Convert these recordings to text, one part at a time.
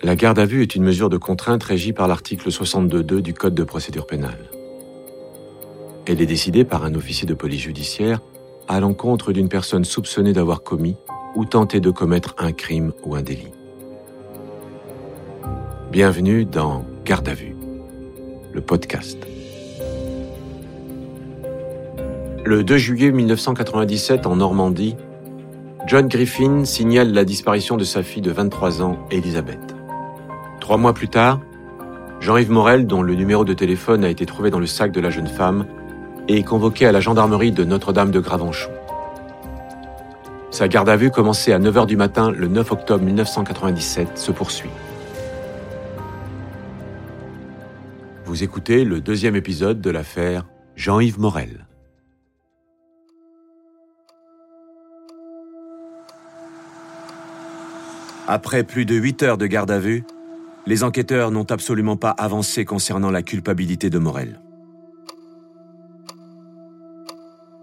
La garde à vue est une mesure de contrainte régie par l'article 62.2 du Code de procédure pénale. Elle est décidée par un officier de police judiciaire à l'encontre d'une personne soupçonnée d'avoir commis ou tenté de commettre un crime ou un délit. Bienvenue dans Garde à vue, le podcast. Le 2 juillet 1997, en Normandie, John Griffin signale la disparition de sa fille de 23 ans, Elisabeth. Trois mois plus tard, Jean-Yves Morel, dont le numéro de téléphone a été trouvé dans le sac de la jeune femme, est convoqué à la gendarmerie de Notre-Dame de Gravenchon. Sa garde à vue, commencée à 9h du matin le 9 octobre 1997, se poursuit. Vous écoutez le deuxième épisode de l'affaire Jean-Yves Morel. Après plus de 8 heures de garde à vue, les enquêteurs n'ont absolument pas avancé concernant la culpabilité de Morel.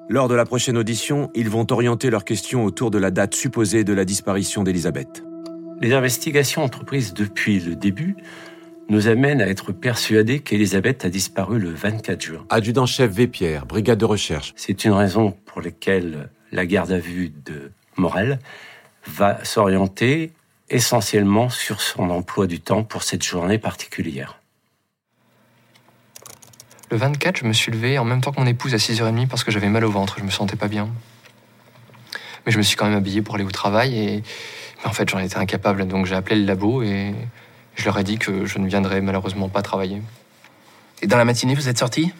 Lors de la prochaine audition, ils vont orienter leurs questions autour de la date supposée de la disparition d'Elisabeth. Les investigations entreprises depuis le début nous amènent à être persuadés qu'Elisabeth a disparu le 24 juin. Adjudant-chef Vépierre, brigade de recherche. C'est une raison pour laquelle la garde à vue de Morel va s'orienter essentiellement sur son emploi du temps pour cette journée particulière. Le 24, je me suis levé en même temps que mon épouse à 6h30 parce que j'avais mal au ventre, je me sentais pas bien. Mais je me suis quand même habillé pour aller au travail et mais en fait j'en étais incapable donc j'ai appelé le labo et je leur ai dit que je ne viendrais malheureusement pas travailler. Et dans la matinée, vous êtes sorti?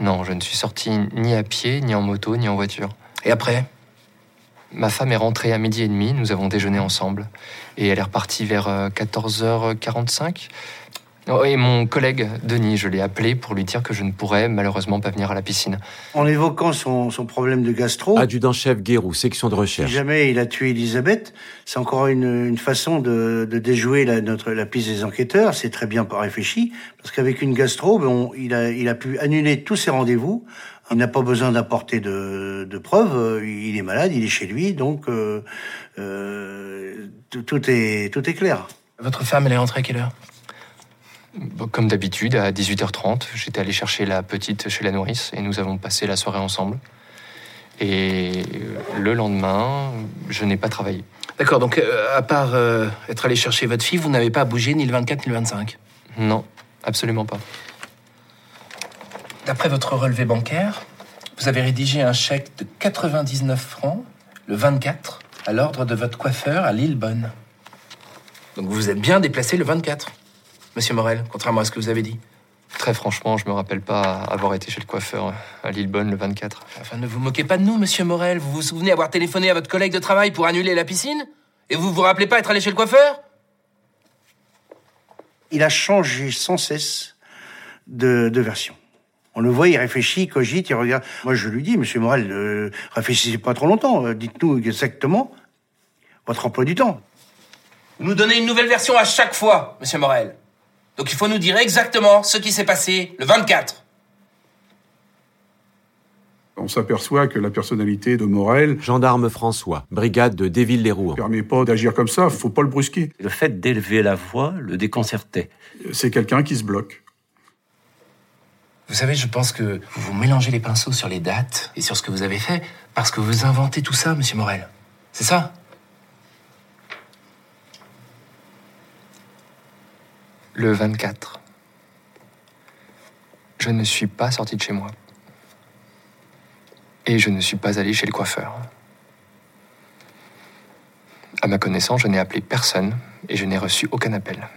Non, je ne suis sorti ni à pied, ni en moto, ni en voiture. Et après? Ma femme est rentrée à midi et demi, nous avons déjeuné ensemble. Et elle est repartie vers 14h45. Et mon collègue Denis, je l'ai appelé pour lui dire que je ne pourrais malheureusement pas venir à la piscine. En évoquant son, son problème de gastro, Adjudant-chef Guérou, section de si recherche. jamais il a tué Elisabeth, c'est encore une, une façon de, de déjouer la, notre, la piste des enquêteurs. C'est très bien pas réfléchi, parce qu'avec une gastro, ben, on- il, a, il a pu annuler tous ses rendez-vous. Il n'a pas besoin d'apporter de, de preuves. Euh, Il est malade, il est chez lui, donc euh, euh, tout, tout est, tout est clair. Votre femme, elle est rentrée à quelle heure? Comme d'habitude, à 18h30, j'étais allé chercher la petite chez la nourrice et nous avons passé la soirée ensemble. Et le lendemain, je n'ai pas travaillé. D'accord, donc euh, à part euh, être allé chercher votre fille, vous n'avez pas bougé ni le 24 ni le 25. Non, absolument pas. D'après votre relevé bancaire, vous avez rédigé un chèque de 99 francs le 24 à l'ordre de votre coiffeur à Lillebonne. Donc vous vous êtes bien déplacé le 24, monsieur Morel, contrairement à ce que vous avez dit. Très franchement, je me rappelle pas avoir été chez le coiffeur à Lillebonne le 24. Enfin, ne vous moquez pas de nous, monsieur Morel. Vous vous souvenez avoir téléphoné à votre collègue de travail pour annuler la piscine? Et vous vous rappelez pas être allé chez le coiffeur? Il a changé sans cesse de, de version. On le voit, il réfléchit, il cogite, il regarde. Moi, je lui dis, Monsieur Morel, euh, réfléchissez pas trop longtemps. euh, Dites-nous exactement votre emploi du temps. Vous nous donnez une nouvelle version à chaque fois, monsieur Morel. Donc il faut nous dire exactement ce qui s'est passé le 24. On s'aperçoit que la personnalité de Morel Gendarme François, brigade de Déville-les-Rouen. ne permet pas d'agir comme ça, faut pas le brusquer. Le fait d'élever la voix le déconcertait. C'est quelqu'un qui se bloque. Vous savez, je pense que vous vous mélangez les pinceaux sur les dates et sur ce que vous avez fait parce que vous inventez tout ça, monsieur Morel. C'est ça? Le 24. Je ne suis pas sorti de chez moi. Et je ne suis pas allé chez le coiffeur. À ma connaissance, je n'ai appelé personne et je n'ai reçu aucun appel.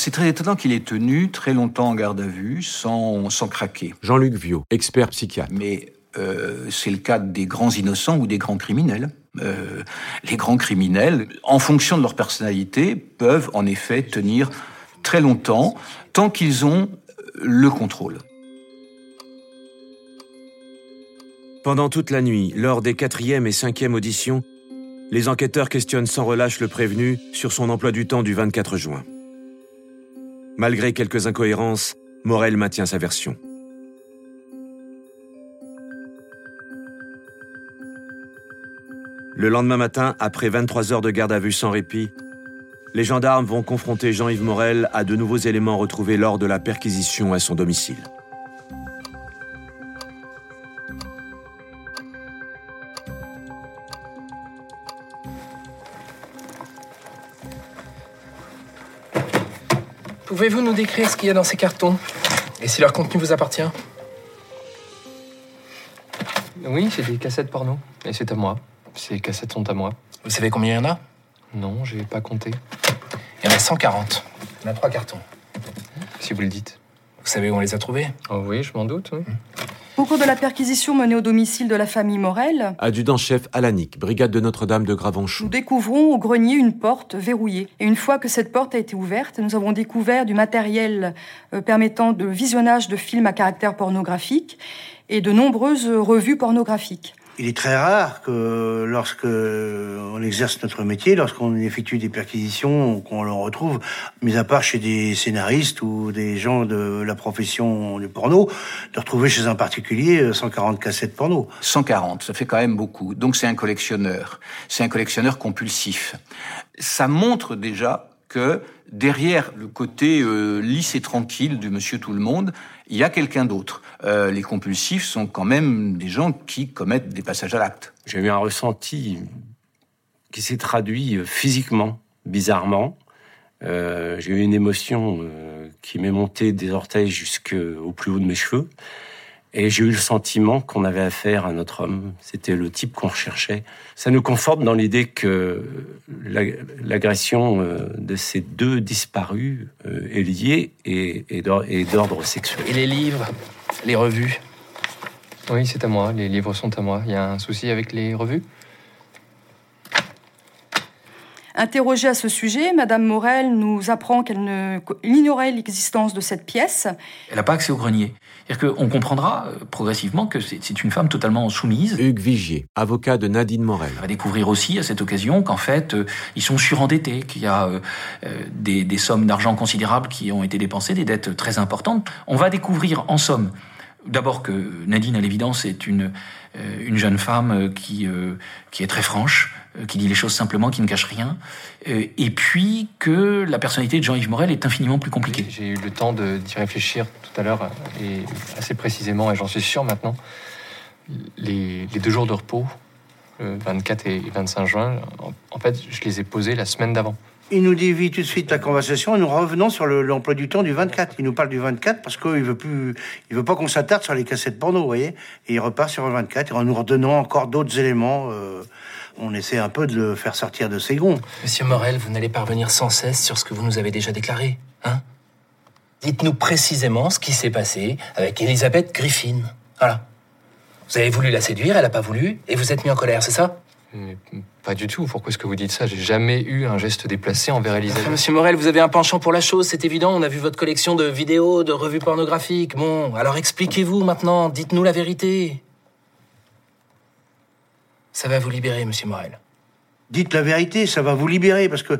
C'est très étonnant qu'il ait tenu très longtemps en garde à vue sans, sans craquer. Jean-Luc Viau, expert psychiatre. Mais euh, c'est le cas des grands innocents ou des grands criminels. Euh, les grands criminels, en fonction de leur personnalité, peuvent en effet tenir très longtemps tant qu'ils ont le contrôle. Pendant toute la nuit, lors des quatrième et cinquième auditions, les enquêteurs questionnent sans relâche le prévenu sur son emploi du temps du 24 juin. Malgré quelques incohérences, Morel maintient sa version. Le lendemain matin, après 23 heures de garde à vue sans répit, les gendarmes vont confronter Jean-Yves Morel à de nouveaux éléments retrouvés lors de la perquisition à son domicile. Pouvez-vous nous décrire ce qu'il y a dans ces cartons Et si leur contenu vous appartient? Oui, c'est des cassettes porno. Et c'est à moi. Ces cassettes sont à moi. Vous savez combien il y en a? Non, j'ai pas compté. Il y en a 140. Il y en a trois cartons. Si vous le dites. Vous savez où on les a trouvés? Oh oui, je m'en doute. oui. Au cours de la perquisition menée au domicile de la famille Morel, Adjudant-chef Alanic, brigade de Notre-Dame de Gravenchou. nous découvrons au grenier une porte verrouillée. Et une fois que cette porte a été ouverte, nous avons découvert du matériel euh, permettant de visionnage de films à caractère pornographique et de nombreuses revues pornographiques. Il est très rare que lorsque on exerce notre métier, lorsqu'on effectue des perquisitions, qu'on le retrouve, mis à part chez des scénaristes ou des gens de la profession du porno, de retrouver chez un particulier 140 cassettes porno. 140, ça fait quand même beaucoup. Donc c'est un collectionneur. C'est un collectionneur compulsif. Ça montre déjà que derrière le côté euh, lisse et tranquille du monsieur tout le monde, il y a quelqu'un d'autre. Euh, les compulsifs sont quand même des gens qui commettent des passages à l'acte. J'ai eu un ressenti qui s'est traduit euh, physiquement, bizarrement. Euh, j'ai eu une émotion qui m'est montée des orteils jusqu'au plus haut de mes cheveux. Et j'ai eu le sentiment qu'on avait affaire à notre homme. C'était le type qu'on recherchait. Ça nous conforte dans l'idée que la- l'agression euh, de ces deux disparus euh, est liée et d'ordre sexuel. Et les livres Les revues? Oui, c'est à moi. Les livres sont à moi. Il y a un souci avec les revues? Interrogée à ce sujet, Madame Morel nous apprend qu'elle ne- ignorait l'existence de cette pièce. Elle n'a pas accès au grenier. C'est-à-dire qu'on comprendra euh, progressivement que c'est une femme totalement soumise. Hugues Vigier, avocat de Nadine Morel. On va découvrir aussi à cette occasion qu'en fait, euh, ils sont surendettés, qu'il y a euh, des, des sommes d'argent considérables qui ont été dépensées, des dettes très importantes. On va découvrir en somme, d'abord que Nadine, à l'évidence, est une, euh, une jeune femme qui, euh, qui est très franche, euh, qui dit les choses simplement, qui ne cache rien, euh, et puis que la personnalité de Jean-Yves Morel est infiniment plus compliquée. J'ai eu le temps d'y réfléchir tout à l'heure, euh, et assez précisément, et j'en suis sûr maintenant. Les, deux jours de repos, le 24 et 25 juin, en fait, je les ai posés la semaine d'avant. Il nous dévie tout de suite la conversation et nous revenons sur le- l'emploi du temps du 24. Il nous parle du 24 parce qu'il veut plus, il veut pas qu'on s'attarde sur les cassettes porno, vous voyez. Et il repart sur le 24 et en nous redonnant encore d'autres éléments. euh, on essaie un peu de le faire sortir de ses gonds. Monsieur Morel, vous n'allez pas revenir sans cesse sur ce que vous nous avez déjà déclaré, hein? Dites-nous précisément ce qui s'est passé avec Elisabeth Griffin. Voilà. Vous avez voulu la séduire, elle n'a pas voulu, et vous êtes mis en colère, c'est ça? Mais pas du tout. Pourquoi est-ce que vous dites ça? J'ai jamais eu un geste déplacé envers Elisabeth. Monsieur Morel, vous avez un penchant pour la chose, c'est évident. On a vu votre collection de vidéos, de revues pornographiques. Bon, alors expliquez-vous maintenant, dites-nous la vérité. Ça va vous libérer, monsieur Morel. Dites la vérité, ça va vous libérer parce que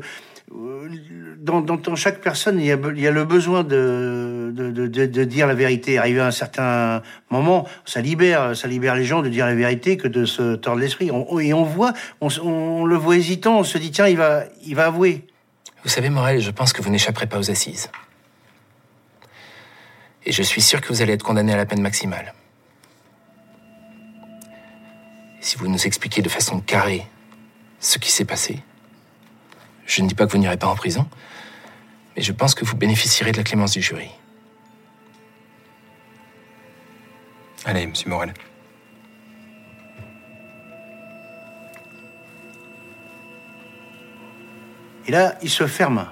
dans, chaque personne, il y a, le besoin de, de, dire la vérité. Arrivé à un certain moment, ça libère, ça libère les gens de dire la vérité que de se tordre l'esprit. Et on voit, on, le voit hésitant, on se dit tiens, il va, il va avouer. Vous savez, Morel, je pense que vous n'échapperez pas aux assises. Et je suis sûr que vous allez être condamné à la peine maximale. Si vous nous expliquez de façon carrée ce qui s'est passé, je ne dis pas que vous n'irez pas en prison, mais je pense que vous bénéficierez de la clémence du jury. Allez, monsieur Morel. Et là, il se ferme.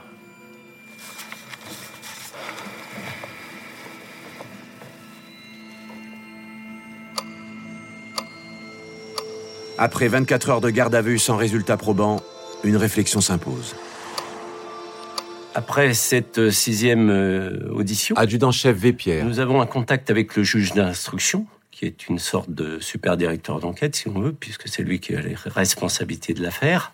Après 24 heures de garde à vue sans résultat probant, une réflexion s'impose. Après cette euh, sixième euh, audition, Adjudant-chef V. Pierre. nous avons un contact avec le juge d'instruction, qui est une sorte de super directeur d'enquête, si on veut, puisque c'est lui qui a les responsabilités de l'affaire.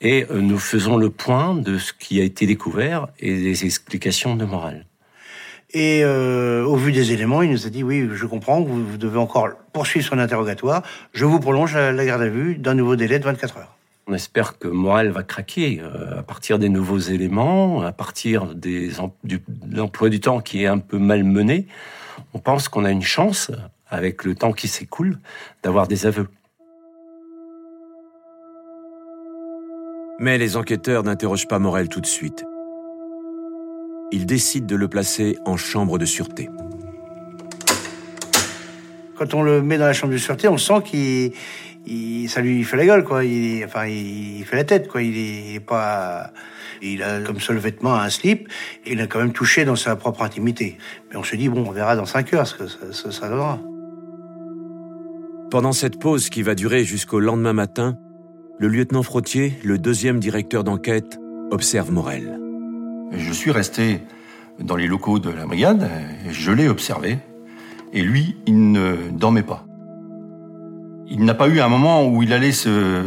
Et euh, nous faisons le point de ce qui a été découvert et des explications de morale. Et euh, au vu des éléments, il nous a dit oui, je comprends, vous, vous devez encore poursuivre son interrogatoire. Je vous prolonge la, la garde à vue d'un nouveau délai de 24 heures. On espère que Morel va craquer euh, à partir des nouveaux éléments, à partir des em- du, de l'emploi du temps qui est un peu malmené. On pense qu'on a une chance, avec le temps qui s'écoule, d'avoir des aveux. Mais les enquêteurs n'interrogent pas Morel tout de suite. Ils décident de le placer en chambre de sûreté. Quand on le met dans la chambre de sûreté, on sent qu'il, il- ça lui fait la gueule, quoi. Il, enfin, il, fait la tête, quoi. Il est, il est pas, il a comme seul vêtement un slip. Et il a quand même touché dans sa propre intimité. Mais on se dit bon, on verra dans cinq heures ce que ça, ça, ça donnera. Pendant cette pause qui va durer jusqu'au lendemain matin, le lieutenant Frottier, le deuxième directeur d'enquête, observe Morel. Je suis resté dans les locaux de la brigade, et je l'ai observé, et lui, il ne dormait pas. Il n'a pas eu un moment où il allait se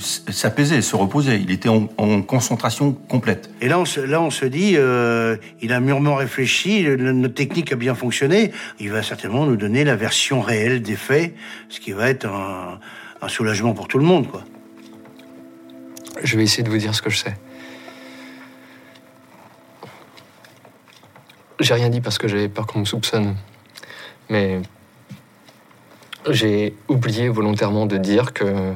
s'apaiser, se reposer. Il était en, en concentration complète. Et là, on se, là, on se dit, euh, il a mûrement réfléchi, le- notre technique a bien fonctionné. Il va certainement nous donner la version réelle des faits, ce qui va être un, un soulagement pour tout le monde, quoi. Je vais essayer de vous dire ce que je sais. J'ai rien dit parce que j'avais peur qu'on me soupçonne. Mais j'ai oublié volontairement de dire que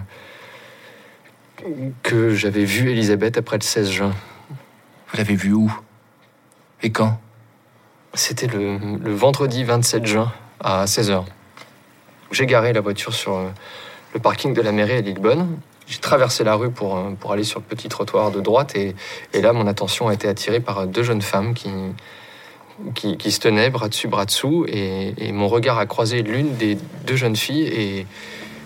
que j'avais vu Elisabeth après le 16 juin. Vous l'avez vu où? Et quand? C'était le, le vendredi 27 juin à 16h. J'ai garé la voiture sur euh, le parking de la mairie à Lillebonne. J'ai traversé la rue pour, euh, pour aller sur le petit trottoir de droite et, et là, mon attention a été attirée par deux jeunes femmes qui, qui, se tenaient bras dessus, bras dessous et, mon regard a croisé l'une des deux jeunes filles et,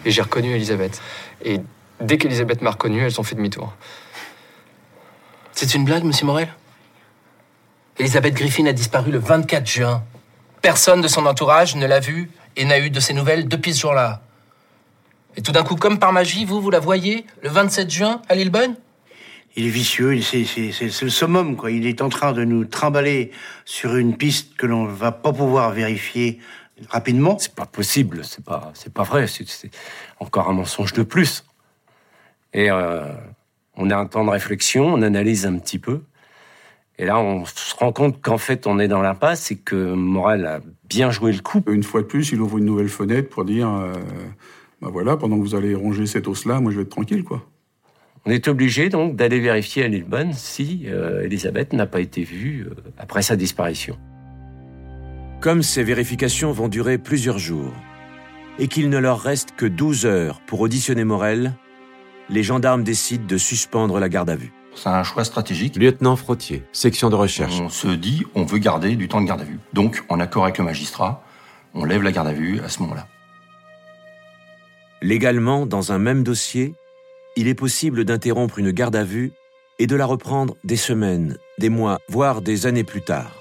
et j'ai reconnu Elisabeth. Et dès qu'Elisabeth m'a reconnu, elles ont fait demi-tour. C'est une blague, monsieur Morel? Elisabeth Griffin a disparu le 24 juin. Personne de son entourage ne l'a vue et n'a eu de ses nouvelles depuis ce jour-là. Et tout d'un coup, comme par magie, vous, vous la voyez le 27 juin à Lillebonne? Il est vicieux, il- c'est le summum, quoi. Il est en train de nous trimballer sur une piste que l'on va pas pouvoir vérifier rapidement. C'est pas possible, c'est pas, c'est pas vrai, c'est, encore un mensonge de plus. Et euh, on a un temps de réflexion, on analyse un petit peu, et là on se rend compte qu'en fait on est dans l'impasse et que Morel a bien joué le coup. Une fois de plus, il ouvre une nouvelle fenêtre pour dire, euh, bah voilà, pendant que vous allez ronger cet os-là, moi je vais être tranquille, quoi. On est obligé donc d'aller vérifier à Lillebonne si euh, Elisabeth n'a pas été vue euh, après sa disparition. Comme ces vérifications vont durer plusieurs jours et qu'il ne leur reste que 12 heures pour auditionner Morel, les gendarmes décident de suspendre la garde à vue. C'est un choix stratégique. Lieutenant Frottier, section de recherche. On se dit, on veut garder du temps de garde à vue. Donc, en accord avec le magistrat, on lève la garde à vue à ce moment-là. Légalement, dans un même dossier, il est possible d'interrompre une garde à vue et de la reprendre des semaines, des mois, voire des années plus tard.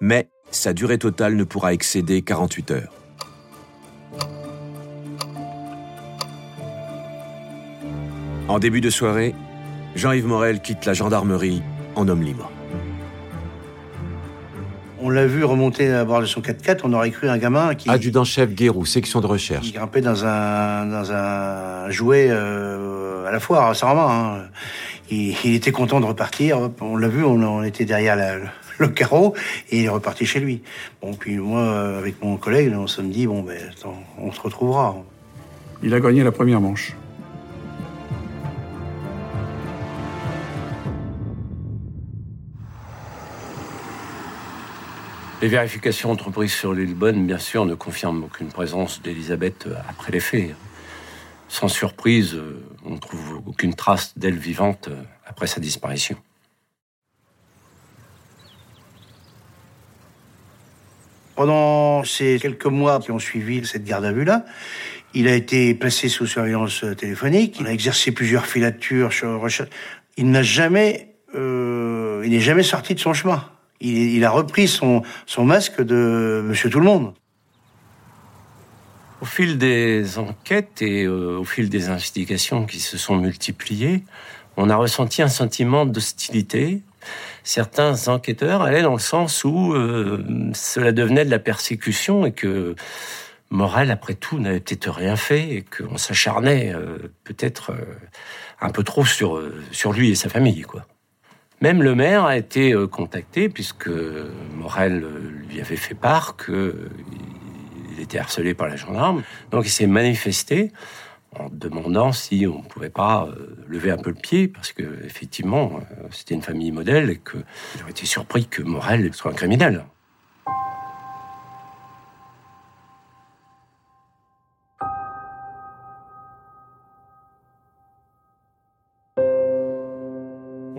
Mais sa durée totale ne pourra excéder 48 heures. En début de soirée, Jean-Yves Morel quitte la gendarmerie en homme libre. On l'a vu remonter à bord de son 4x4, on aurait cru un gamin qui, Adjudant-chef Guérou, section de recherche. qui grimpait dans un, dans un jouet euh, à la foire, sans main. hein. Il, il était content de repartir. On l'a vu, on, on était derrière la- le carreau et il est reparti chez lui. Bon, puis moi, avec mon collègue, on se dit, bon, ben, attends, on se retrouvera. Il a gagné la première manche. Les vérifications entreprises sur Lillebonne, bien sûr, ne confirment aucune présence d'Elisabeth euh, après les faits. Sans surprise, euh, on ne trouve aucune trace d'elle vivante euh, après sa disparition. Pendant ces quelques mois qui ont suivi cette garde à vue-là, il a été placé sous surveillance téléphonique. Il a exercé plusieurs filatures sur recherche. Il n'a jamais, il n'est jamais sorti de son chemin. Il, a repris son, masque de Monsieur Tout le Monde. Au fil des enquêtes et euh, au fil des investigations qui se sont multipliées, on a ressenti un sentiment d'hostilité certains enquêteurs allaient dans le sens où euh, cela devenait de la persécution et que Morel, après tout, n'avait peut-être rien fait et qu'on s'acharnait euh, peut-être un peu trop sur, sur lui et sa famille, quoi. Même le maire a été contacté puisque Morel lui avait fait part qu'il était harcelé par les gendarmes. Donc il s'est manifesté en demandant si on ne pouvait pas euh, lever un peu le pied, parce que effectivement, euh, c'était une famille modèle et qu'il aurait été surpris que Morel soit un criminel.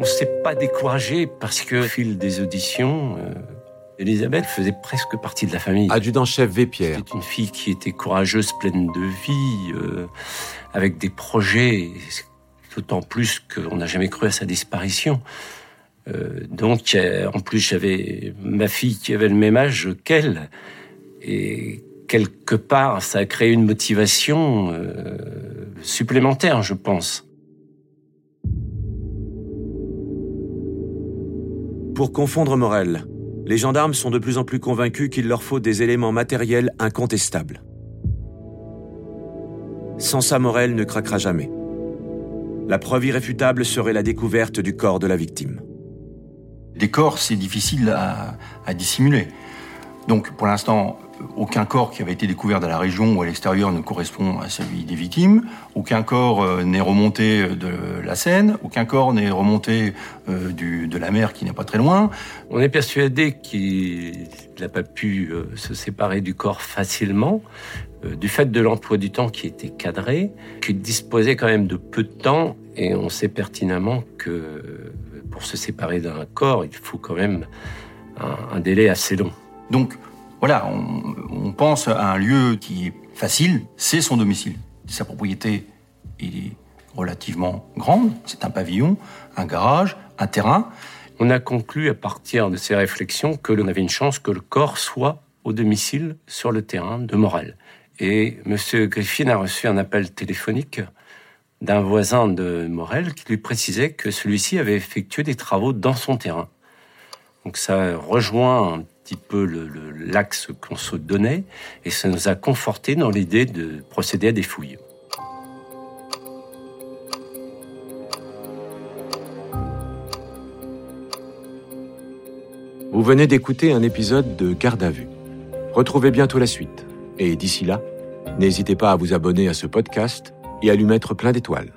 S'est pas découragé parce que, au fil des auditions, euh, Elisabeth faisait presque partie de la famille. Adjudant-chef Vépierre. C'est une fille qui était courageuse, pleine de vie, euh, avec des projets, d'autant plus qu'on n'a jamais cru à sa disparition. Euh, donc, en plus, j'avais ma fille qui avait le même âge qu'elle. Et quelque part, ça a créé une motivation euh, supplémentaire, je pense. Pour confondre Morel, les gendarmes sont de plus en plus convaincus qu'il leur faut des éléments matériels incontestables. Sans ça, Morel ne craquera jamais. La preuve irréfutable serait la découverte du corps de la victime. Des corps, c'est difficile à, à dissimuler. Donc, pour l'instant, aucun corps qui avait été découvert dans la région ou à l'extérieur ne correspond à celui des victimes. Aucun corps euh, n'est remonté de la Seine. Aucun corps n'est remonté euh, de la mer qui n'est pas très loin. On est persuadé qu'il n'a pas pu euh, se séparer du corps facilement du fait de l'emploi du temps qui était cadré, qu'il disposait quand même de peu de temps et on sait pertinemment que pour se séparer d'un corps, il faut quand même un, un délai assez long. Donc, voilà, on, pense à un lieu qui est facile, c'est son domicile. Sa propriété est relativement grande, c'est un pavillon, un garage, un terrain. On a conclu à partir de ces réflexions que l'on avait une chance que le corps soit au domicile sur le terrain de Morel. Et M. Griffin a reçu un appel téléphonique d'un voisin de Morel qui lui précisait que celui-ci avait effectué des travaux dans son terrain. Donc ça rejoint petit peu l'axe qu'on se donnait et ça nous a conforté dans l'idée de procéder à des fouilles. Vous venez d'écouter un épisode de Garde à vue. Retrouvez bientôt la suite. Et d'ici là, n'hésitez pas à vous abonner à ce podcast et à lui mettre plein d'étoiles.